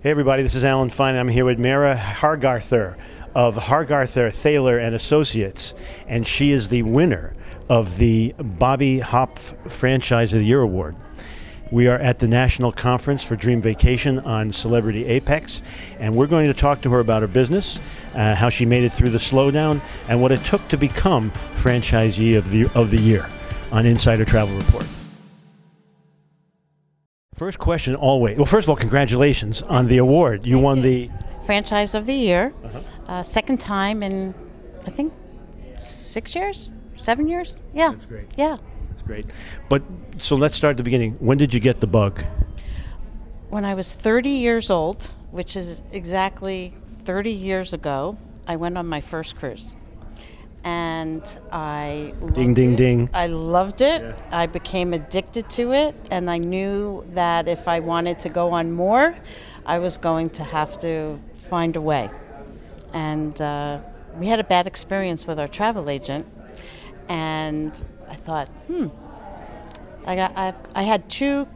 Hey everybody, this is Alan Fine. I'm here with Mara Hargarther of Hargarther Thaler and Associates, and she is the winner of the Bobbye Haupt Franchise of the Year award. We are at the National Conference for Dream Vacation on Celebrity Apex, and we're going to talk to her about her business, uh, how she made it through the slowdown, and what it took to become franchisee of the of the year on Insider Travel Report. First question, always. Well, first of all, congratulations on the award. You won the Franchise of the Year, uh, second time in, I think, six years, seven years. Yeah, That's great. yeah. That's great. But so let's start at the beginning. When did you get the bug? When I was 30 years old, which is exactly 30 years ago, I went on my first cruise. And I Ding, loved ding, it. ding. I loved it. Yeah. I became addicted to it, and I knew that if I wanted to go on more, I was going to have to find a way. And uh, we had a bad experience with our travel agent, and I thought, hmm, I got I've, I had two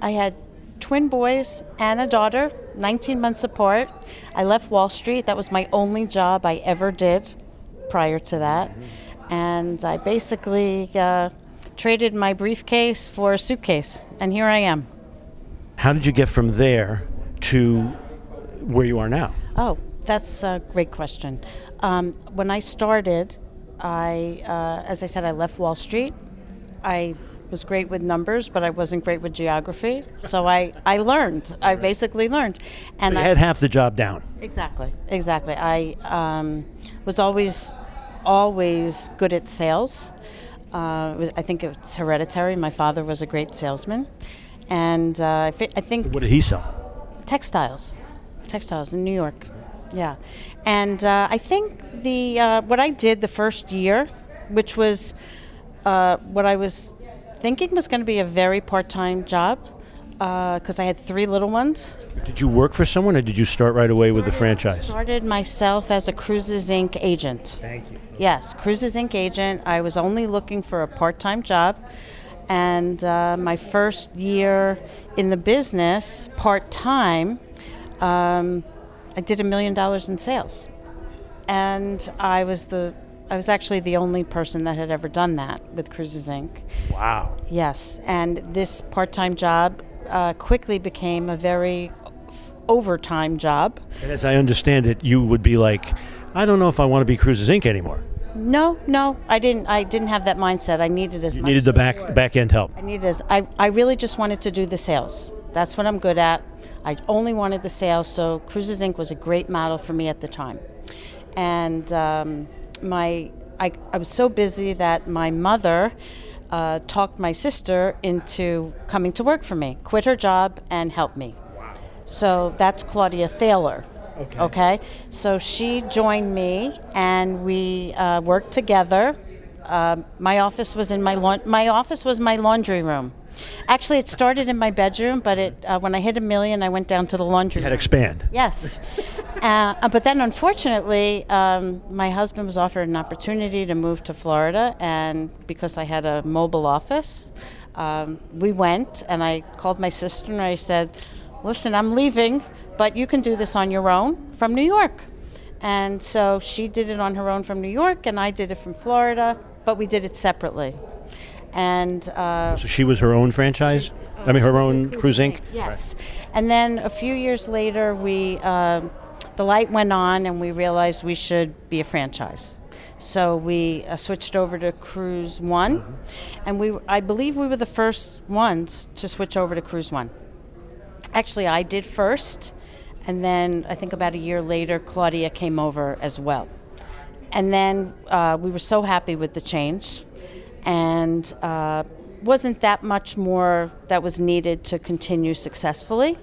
I had twin boys and a daughter 19 months apart I left Wall Street that was my only job I ever did prior to that and I basically uh, traded my briefcase for a suitcase and here I am How did you get from there to where you are now? Oh, that's a great question. Um, when I started, I, uh, as I said, I left Wall Street. I was great with numbers, but I wasn't great with geography. So I, I learned. I basically learned, and You I, had half the job down. Exactly, exactly. I um, was always, always good at sales. Uh, was- I think it's hereditary. My father was a great salesman, and uh, I, fi- I think What did he sell? textiles, textiles in New York. Yeah, and uh, I think the uh, what I did the first year, which was uh, what I was thinking was going to be a very part-time job, because I had three little ones. Did you work for someone or did you start right away with the franchise? Started myself as a Cruises Inc. agent. Thank you. Yes, Cruises Inc. agent. I was only looking for a part time job. And uh, my first year in the business, part time, um, I did a million dollars in sales. And I was the I was actually the only person that had ever done that with Cruises Inc. Wow. Yes, and this part time job uh, quickly became a very overtime job. And as I understand it, you would be like, I don't know if I want to be Cruises Inc. anymore. No, no, I didn't. I didn't have that mindset. I needed as You much. needed the back back end help. I needed as I. I really just wanted to do the sales. That's what I'm good at. I only wanted the sales. So Cruises Inc. was a great model for me at the time, and um, my I, I was so busy that my mother. Uh, talked my sister into coming to work for me, quit her job, and help me. So that's Claudia Thaler. Okay. So she joined me, and we uh, worked together. Um my office was in my laun- my office was my laundry room. Actually, it started in my bedroom, but it uh, when I hit a million, I went down to the laundry Had room. expand. Yes. Uh, but then, unfortunately, um, my husband was offered an opportunity to move to Florida, and because I had a mobile office, um, we went. And I called my sister and I said, "Listen, I'm leaving, but you can do this on your own from New York." And so she did it on her own from New York, and I did it from Florida, but we did it separately. And uh, So she was her own franchise? I mean, her own Cruise Inc.? Yes. And then a few years later, we uh, the light went on, and we realized we should be a franchise. So we uh, switched over to Cruise One, and we I believe we were the first ones to switch over to Cruise One. Actually, I did first, and then I think about a year later, Claudia came over as well. And then uh, we were so happy with the change, and uh, wasn't that much more that was needed to continue successfully.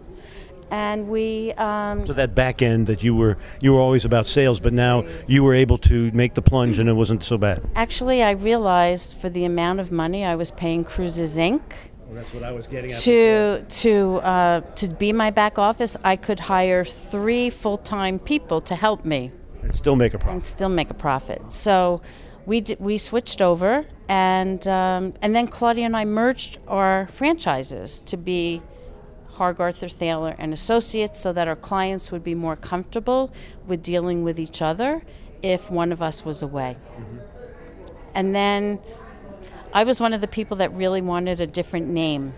And we, um, So that back end that you were you were always about sales, but now you were able to make the plunge and it wasn't so bad. actually, I realized for the amount of money I was paying Cruises Inc. Well, that's what I was getting to to uh, to be my back office, I could hire three full time people to help me and still make a and profit. still make a profit. So we d- we switched over, and um, and then Claudia and I merged our franchises to be Hargarther Thaler and Associates so that our clients would be more comfortable with dealing with each other if one of us was away. Mm-hmm. And then I was one of the people that really wanted a different name.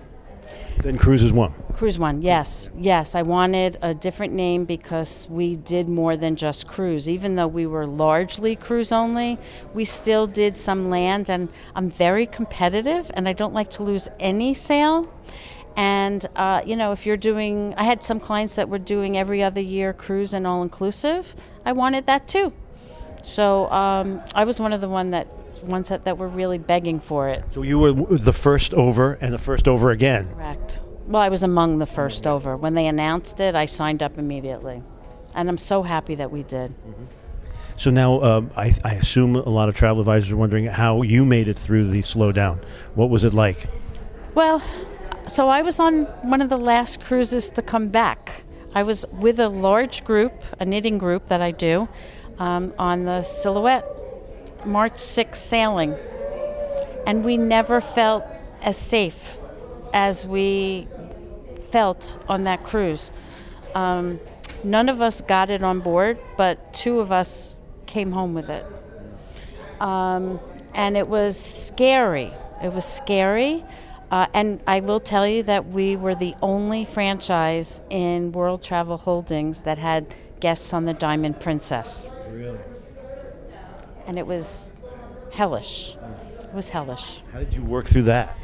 Then Cruises One. Cruise One, yes, yes. I wanted a different name because we did more than just cruise. Even though we were largely cruise only, we still did some land, and I'm very competitive, and I don't like to lose any sale. And uh, you know, if you're doing, I had some clients that were doing every other year cruise and all inclusive. I wanted that too. So um, I was one of the one that ones that, that were really begging for it. So you were the first over and the first over again. Correct. Well, I was among the first over. When they announced it, I signed up immediately. And I'm so happy that we did. So now um, I, I assume a lot of travel advisors are wondering how you made it through the slowdown. What was it like? Well, so I was on one of the last cruises to come back. I was with a large group, a knitting group that I do, um, on the Silhouette March 6th sailing. And we never felt as safe as we felt on that cruise. Um, none of us got it on board, but two of us came home with it. Um, and it was scary. It was scary. Uh, and I will tell you that we were the only franchise in World Travel Holdings that had guests on the Diamond Princess. Really? And it was hellish. It was hellish. How did you work through that?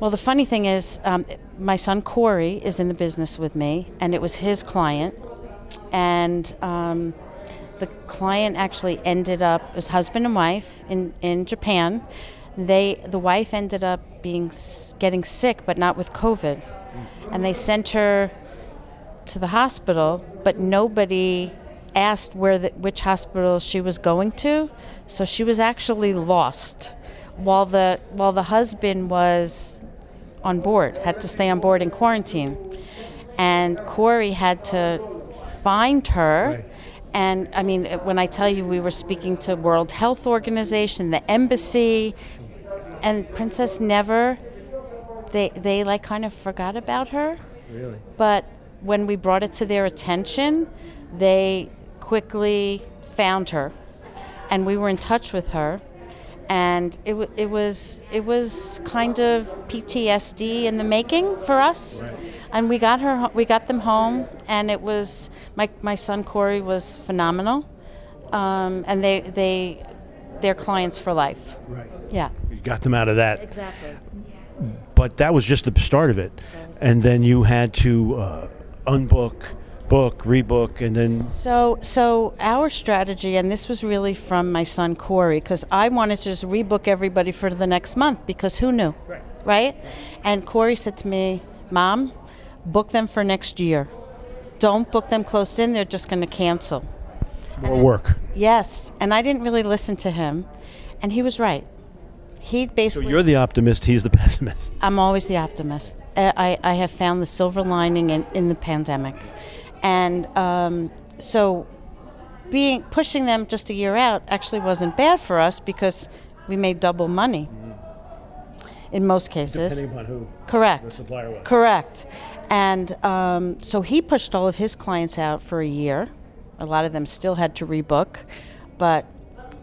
Well, the funny thing is, um, my son Corey is in the business with me, and it was his client. And um, the client actually ended up, as husband and wife in, in Japan. They, the wife ended up being getting sick, but not with COVID, and they sent her to the hospital, but nobody asked where the, which hospital she was going to, so she was actually lost. While the while the husband was on board, had to stay on board in quarantine, and Corey had to find her. Right. And I mean, when I tell you we were speaking to World Health Organization, the embassy, and Princess never, they they like kind of forgot about her. Really? But when we brought it to their attention, they quickly found her, and we were in touch with her, and it, w- it was it was kind of PTSD in the making for us, and we got her we got them home, and it was my my son Corey was phenomenal, um, and they they they're clients for life. Right. Yeah, You got them out of that. exactly. But that was just the start of it. And then you had to uh, unbook, book, rebook, and then So, so our strategy, and this was really from my son Corey, because I wanted to just rebook everybody for the next month because who knew, Right. right? And Corey said to me, "Mom, book them for next year. Don't book them close in; they're just going to cancel." More work. Yes, and I didn't really listen to him, and he was right. He So basically. you're the optimist, he's the pessimist. I'm always the optimist. Uh, I, I have found the silver lining in, in the pandemic. And um, so being pushing them just a year out actually wasn't bad for us because we made double money in most cases. Depending upon who Correct. the supplier was. Correct. And um, so he pushed all of his clients out for a year. A lot of them still had to rebook, but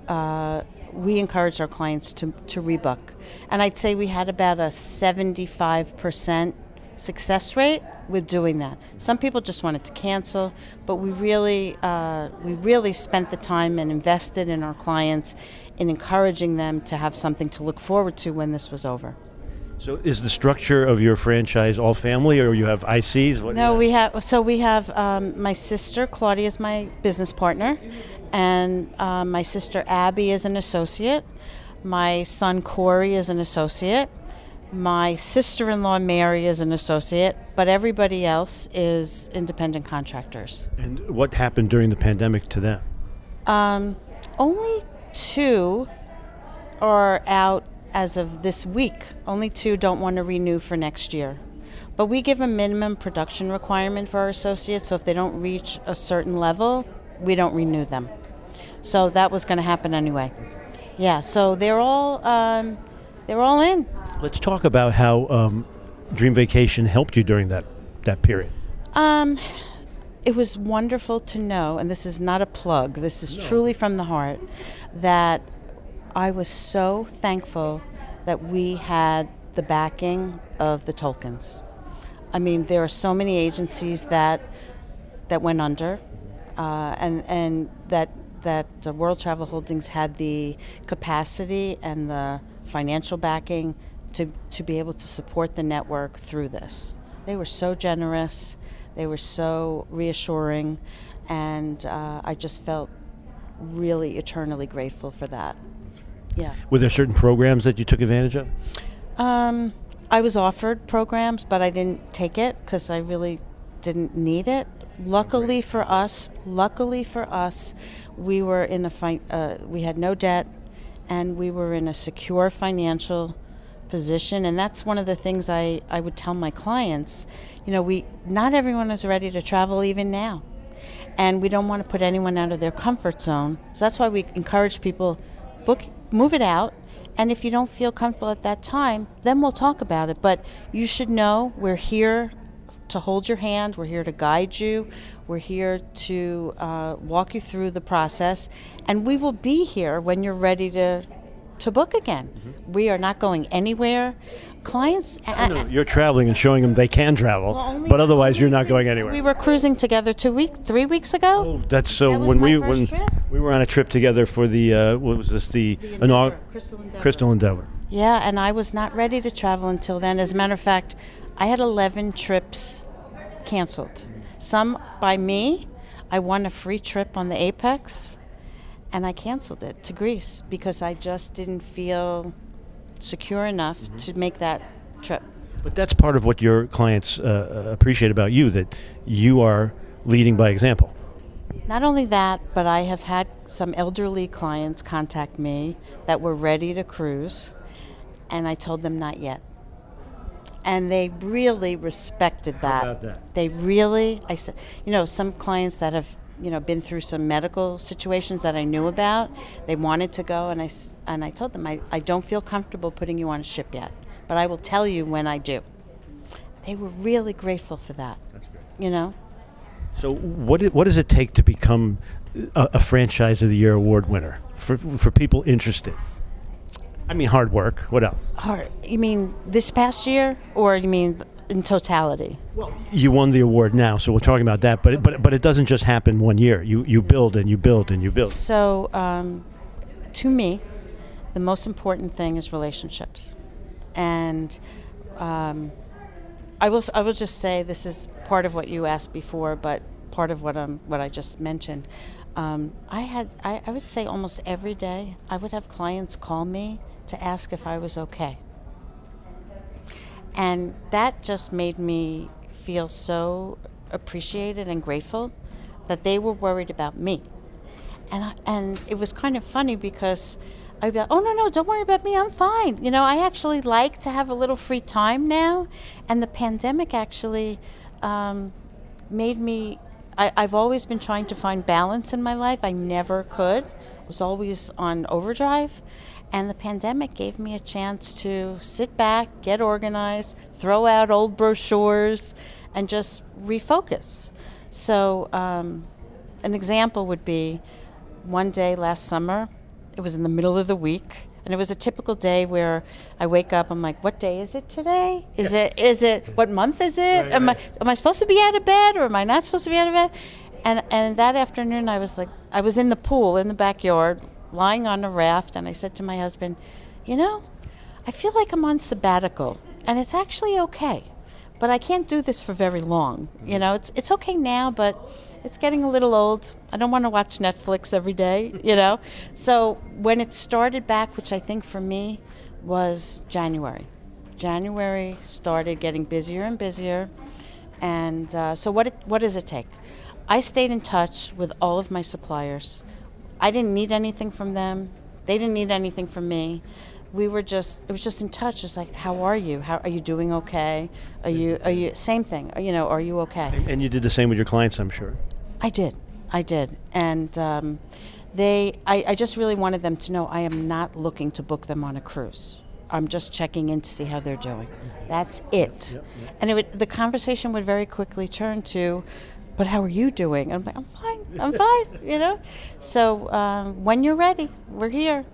uh, we encouraged our clients to, to rebook. And I'd say we had about a 75% success rate with doing that. Some people just wanted to cancel, but we really, uh, we really spent the time and invested in our clients in encouraging them to have something to look forward to when this was over. So is the structure of your franchise all family, or you have ICs? What No, we have. So we have um, my sister Claudia is my business partner, and um, my sister Abby is an associate. My son Corey is an associate. My sister-in-law Mary is an associate, but everybody else is independent contractors. And what happened during the pandemic to them? Um, only two are out as of this week. Only two don't want to renew for next year. But we give a minimum production requirement for our associates, so if they don't reach a certain level, we don't renew them. So that was going to happen anyway. Yeah, so they're all um, they're all in. Let's talk about how um, Dream Vacation helped you during that that period? Um, it was wonderful to know, and this is not a plug, this is truly from the heart, that I was so thankful that we had the backing of the Tolkins. I mean, there are so many agencies that that went under, uh, and and that that uh, World Travel Holdings had the capacity and the financial backing to to be able to support the network through this. They were so generous, they were so reassuring, and uh, I just felt really eternally grateful for that. Yeah. Were there certain programs that you took advantage of? Um, I was offered programs, but I didn't take it because I really didn't need it. Luckily for us, luckily for us, we were in a fi- uh, we had no debt, and we were in a secure financial position. And that's one of the things I, I would tell my clients. You know, we not everyone is ready to travel even now, and we don't want to put anyone out of their comfort zone. So that's why we encourage people book move it out and if you don't feel comfortable at that time, then we'll talk about it. But you should know we're here to hold your hand, we're here to guide you, we're here to uh, walk you through the process, and we will be here when you're ready to. To book again. Mm-hmm. We are not going anywhere. Clients. No, you're traveling and showing them they can travel, well, but otherwise you're not going anywhere. We were cruising together two weeks, three weeks ago. Oh, that's so. That when we when trip. we were on a trip together for the uh, what was this the, the Endeavor, Crystal, Endeavor. Crystal Endeavor. Yeah, and I was not ready to travel until then. As a matter of fact, I had 11 trips canceled. Some by me. I won a free trip on the Apex, and I canceled it to Greece because I just didn't feel secure enough mm-hmm. to make that trip. But that's part of what your clients uh, appreciate about you that you are leading by example. Not only that, but I have had some elderly clients contact me that were ready to cruise, and I told them not yet. And they really respected that. that. They really, I said, you know, some clients that have, you know, been through some medical situations that I knew about, they wanted to go, and I, and I told them, I, I don't feel comfortable putting you on a ship yet, but I will tell you when I do. They were really grateful for that. You know? So, what what does it take to become a, a franchise of the year award winner for for people interested? I mean, hard work. What else? Hard. You mean this past year, or you mean in totality? Well, you won the award now, so we're talking about that. But it, but but it doesn't just happen one year. You you build and you build and you build. So, um, to me, the most important thing is relationships, and. Um, I will. I will just say this is part of what you asked before, but part of what I'm what I just mentioned. Um, I had. I, I would say almost every day I would have clients call me to ask if I was okay, and that just made me feel so appreciated and grateful that they were worried about me, and I, and it was kind of funny because I'd be like, oh, no, no, don't worry about me. I'm fine. You know, I actually like to have a little free time now. And the pandemic actually um, made me, I, I've always been trying to find balance in my life. I never could, I was always on overdrive. And the pandemic gave me a chance to sit back, get organized, throw out old brochures, and just refocus. So, um, an example would be one day last summer, it was in the middle of the week, and it was a typical day where I wake up. I'm like, "What day is it today? Is yeah. it? Is it? What month is it? Right, am right. I am I supposed to be out of bed, or am I not supposed to be out of bed?" And and that afternoon, I was like, I was in the pool in the backyard, lying on a raft, and I said to my husband, "You know, I feel like I'm on sabbatical, and it's actually okay, but I can't do this for very long. You know, it's it's okay now, but." it's getting a little old. I don't want to watch Netflix every day, you know? So when it started back, which I think for me was January, January started getting busier and busier. And uh, so, what, it, what does it take? I stayed in touch with all of my suppliers. I didn't need anything from them, they didn't need anything from me we were just it was just in touch it's like how are you how are you doing okay are you are you same thing you know are you okay and you did the same with your clients i'm sure I did. I did. And um, they, I, I just really wanted them to know I am not looking to book them on a cruise. I'm just checking in to see how they're doing. That's it. And it would, the conversation would very quickly turn to, but how are you doing? And I'm like, I'm fine, I'm fine, you know? So um, when you're ready, we're here.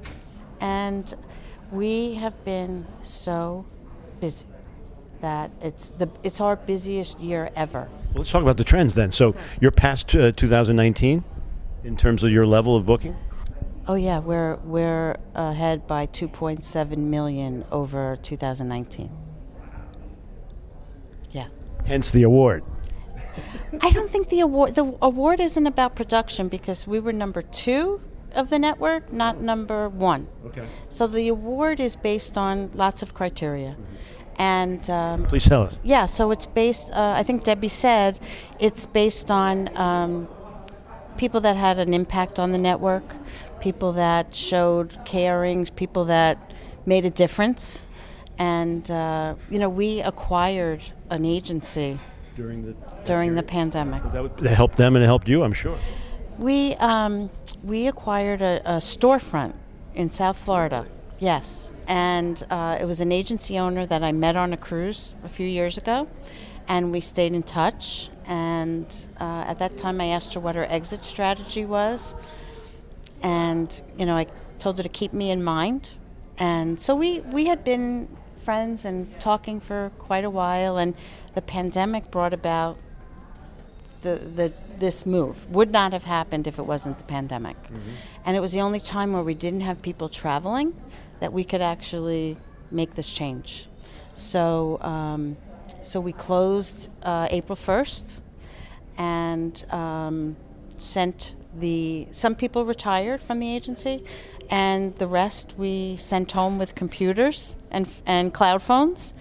And we have been so busy that it's the it's our busiest year ever. Well, let's talk about the trends then. So you're past uh, 2019 in terms of your level of booking. Oh yeah, we're we're ahead by 2.7 million over 2019. Yeah. Hence the award. I don't think the award the award isn't about production because we were number 2 of the network, not number 1. Okay. So the award is based on lots of criteria. And um, Please tell us. yeah, so it's based. Uh, I think Debbie said it's based on um, people that had an impact on the network, people that showed caring, people that made a difference, and uh, you know we acquired an agency During the during the pandemic. that, would, helped them and it helped you, I'm sure. We um, we acquired a, a storefront in South Florida. Yes, and uh, it was an agency owner that I met on a cruise a few years ago, and we stayed in touch. And uh, at that time, I asked her what her exit strategy was, and you know, I told her to keep me in mind. And so we we had been friends and talking for quite a while, and the pandemic brought about the, the this move would not have happened if it wasn't the pandemic. And it was the only time where we didn't have people traveling that we could actually make this change. So um, so we closed uh, April first and um, sent the some people retired from the agency and the rest we sent home with computers and and cloud phones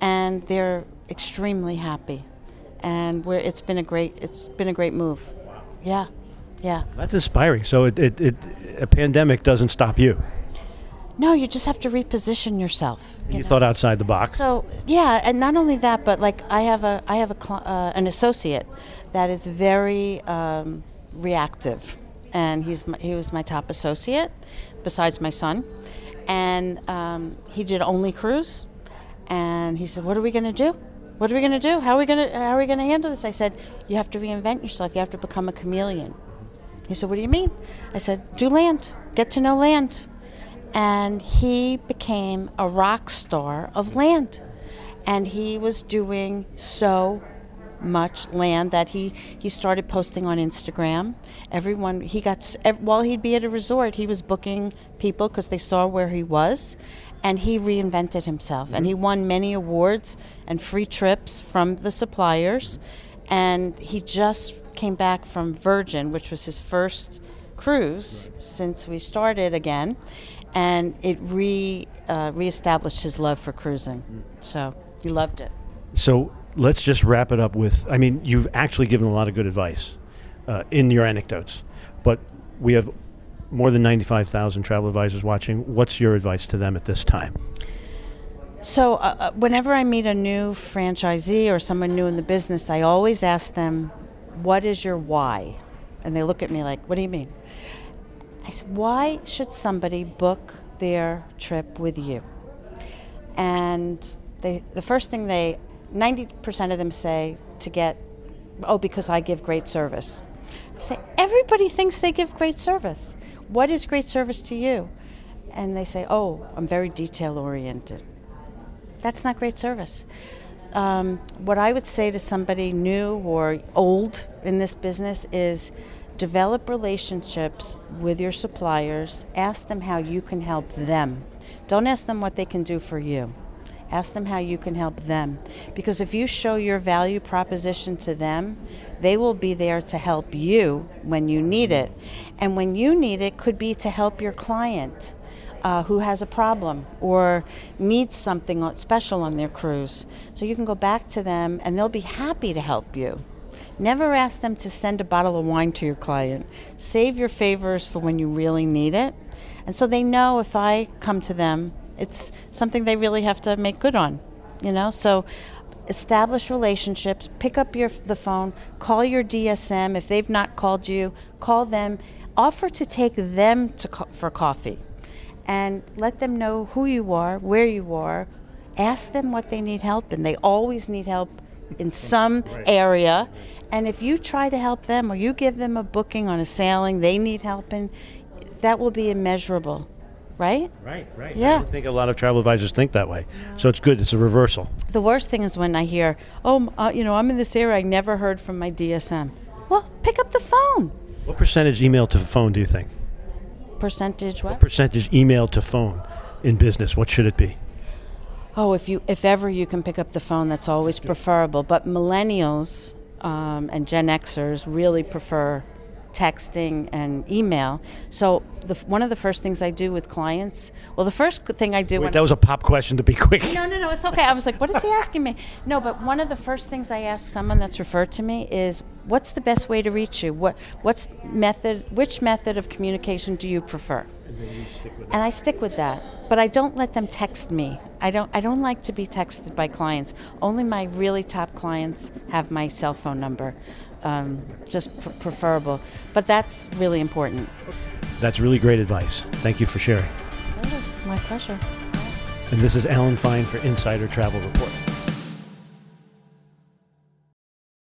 and they're extremely happy and we're, it's been a great it's been a great move yeah yeah That's inspiring. So it, it, it a pandemic doesn't stop you. no you just have to reposition yourself You, know? thought outside the box. So yeah, and not only that, but like I have a I have a uh, an associate that is very um, reactive, and he's my, he was my top associate, besides my son, and um, he did only cruise, and he said, "What are we going to do? What are we going to do? How are we going to how are we going to handle this?" I said, "You have to reinvent yourself. You have to become a chameleon." He said, "What do you mean?" I said, "Do land. Get to know land." and he became a rock star of land. And he was doing so much land that he, he started posting on Instagram. Everyone he got while he'd be at a resort, he was booking people because they saw where he was, and he reinvented himself. And he won many awards and free trips from the suppliers. And he just came back from Virgin, which was his first cruise since we started again, and it re uh, reestablished his love for cruising. So he loved it. So let's just wrap it up with I mean, you've actually given a lot of good advice uh, in your anecdotes, but we have more than 95,000 travel advisors watching. What's your advice to them at this time? So uh, uh, whenever I meet a new franchisee or someone new in the business, I always ask them, "What is your why?" And they look at me like, "What do you mean?" I said, "Why should somebody book their trip with you?" And they, the first thing they, 90% of them say to get, "Oh, because I give great service." I say, "Everybody thinks they give great service. What is great service to you?" And they say, "Oh, I'm very detail oriented." That's not great service. Um, what I would say to somebody new or old in this business is develop relationships with your suppliers. Ask them how you can help them. Don't ask them what they can do for you. Ask them how you can help them. Because if you show your value proposition to them, they will be there to help you when you need it. And when you need it, could be to help your client uh, who has a problem or needs something special on their cruise. So you can go back to them and they'll be happy to help you. Never ask them to send a bottle of wine to your client. Save your favors for when you really need it. And so they know if I come to them, it's something they really have to make good on. You know, so establish relationships, pick up your the phone, call your DSM if they've not called you, call them, offer to take them to co- for coffee and let them know who you are, where you are. Ask them what they need help in. They always need help in some area. And if you try to help them or you give them a booking on a sailing they need help in, that will be immeasurable, right? Right, right. Yeah. I don't think a lot of travel advisors think that way. So it's good. It's a reversal. The worst thing is when I hear, oh, uh, you know, I'm in this area, I never heard from my DSM. Well, pick up the phone. What percentage email to phone do you think? Percentage what? Percentage email to phone in business. What should it be? Oh, if you if ever you can pick up the phone, that's always preferable. But millennials um, and Gen Xers really prefer texting and email. So the, one of the first things I do with clients, well, the first thing I do Wait, when that was a pop question to be quick. no, no, no, it's okay. I was like, what is he asking me? No, but one of the first things I ask someone that's referred to me is, what's the best way to reach you? What, what's method? Which method of communication do you prefer? And, then you stick with and I stick with that. But I don't let them text me. I don't. I don't like to be texted by clients. Only my really top clients have my cell phone number. Um, just pr- preferable. But that's really important. That's really great advice. Thank you for sharing. My pleasure. And this is Alan Fine for Insider Travel Report.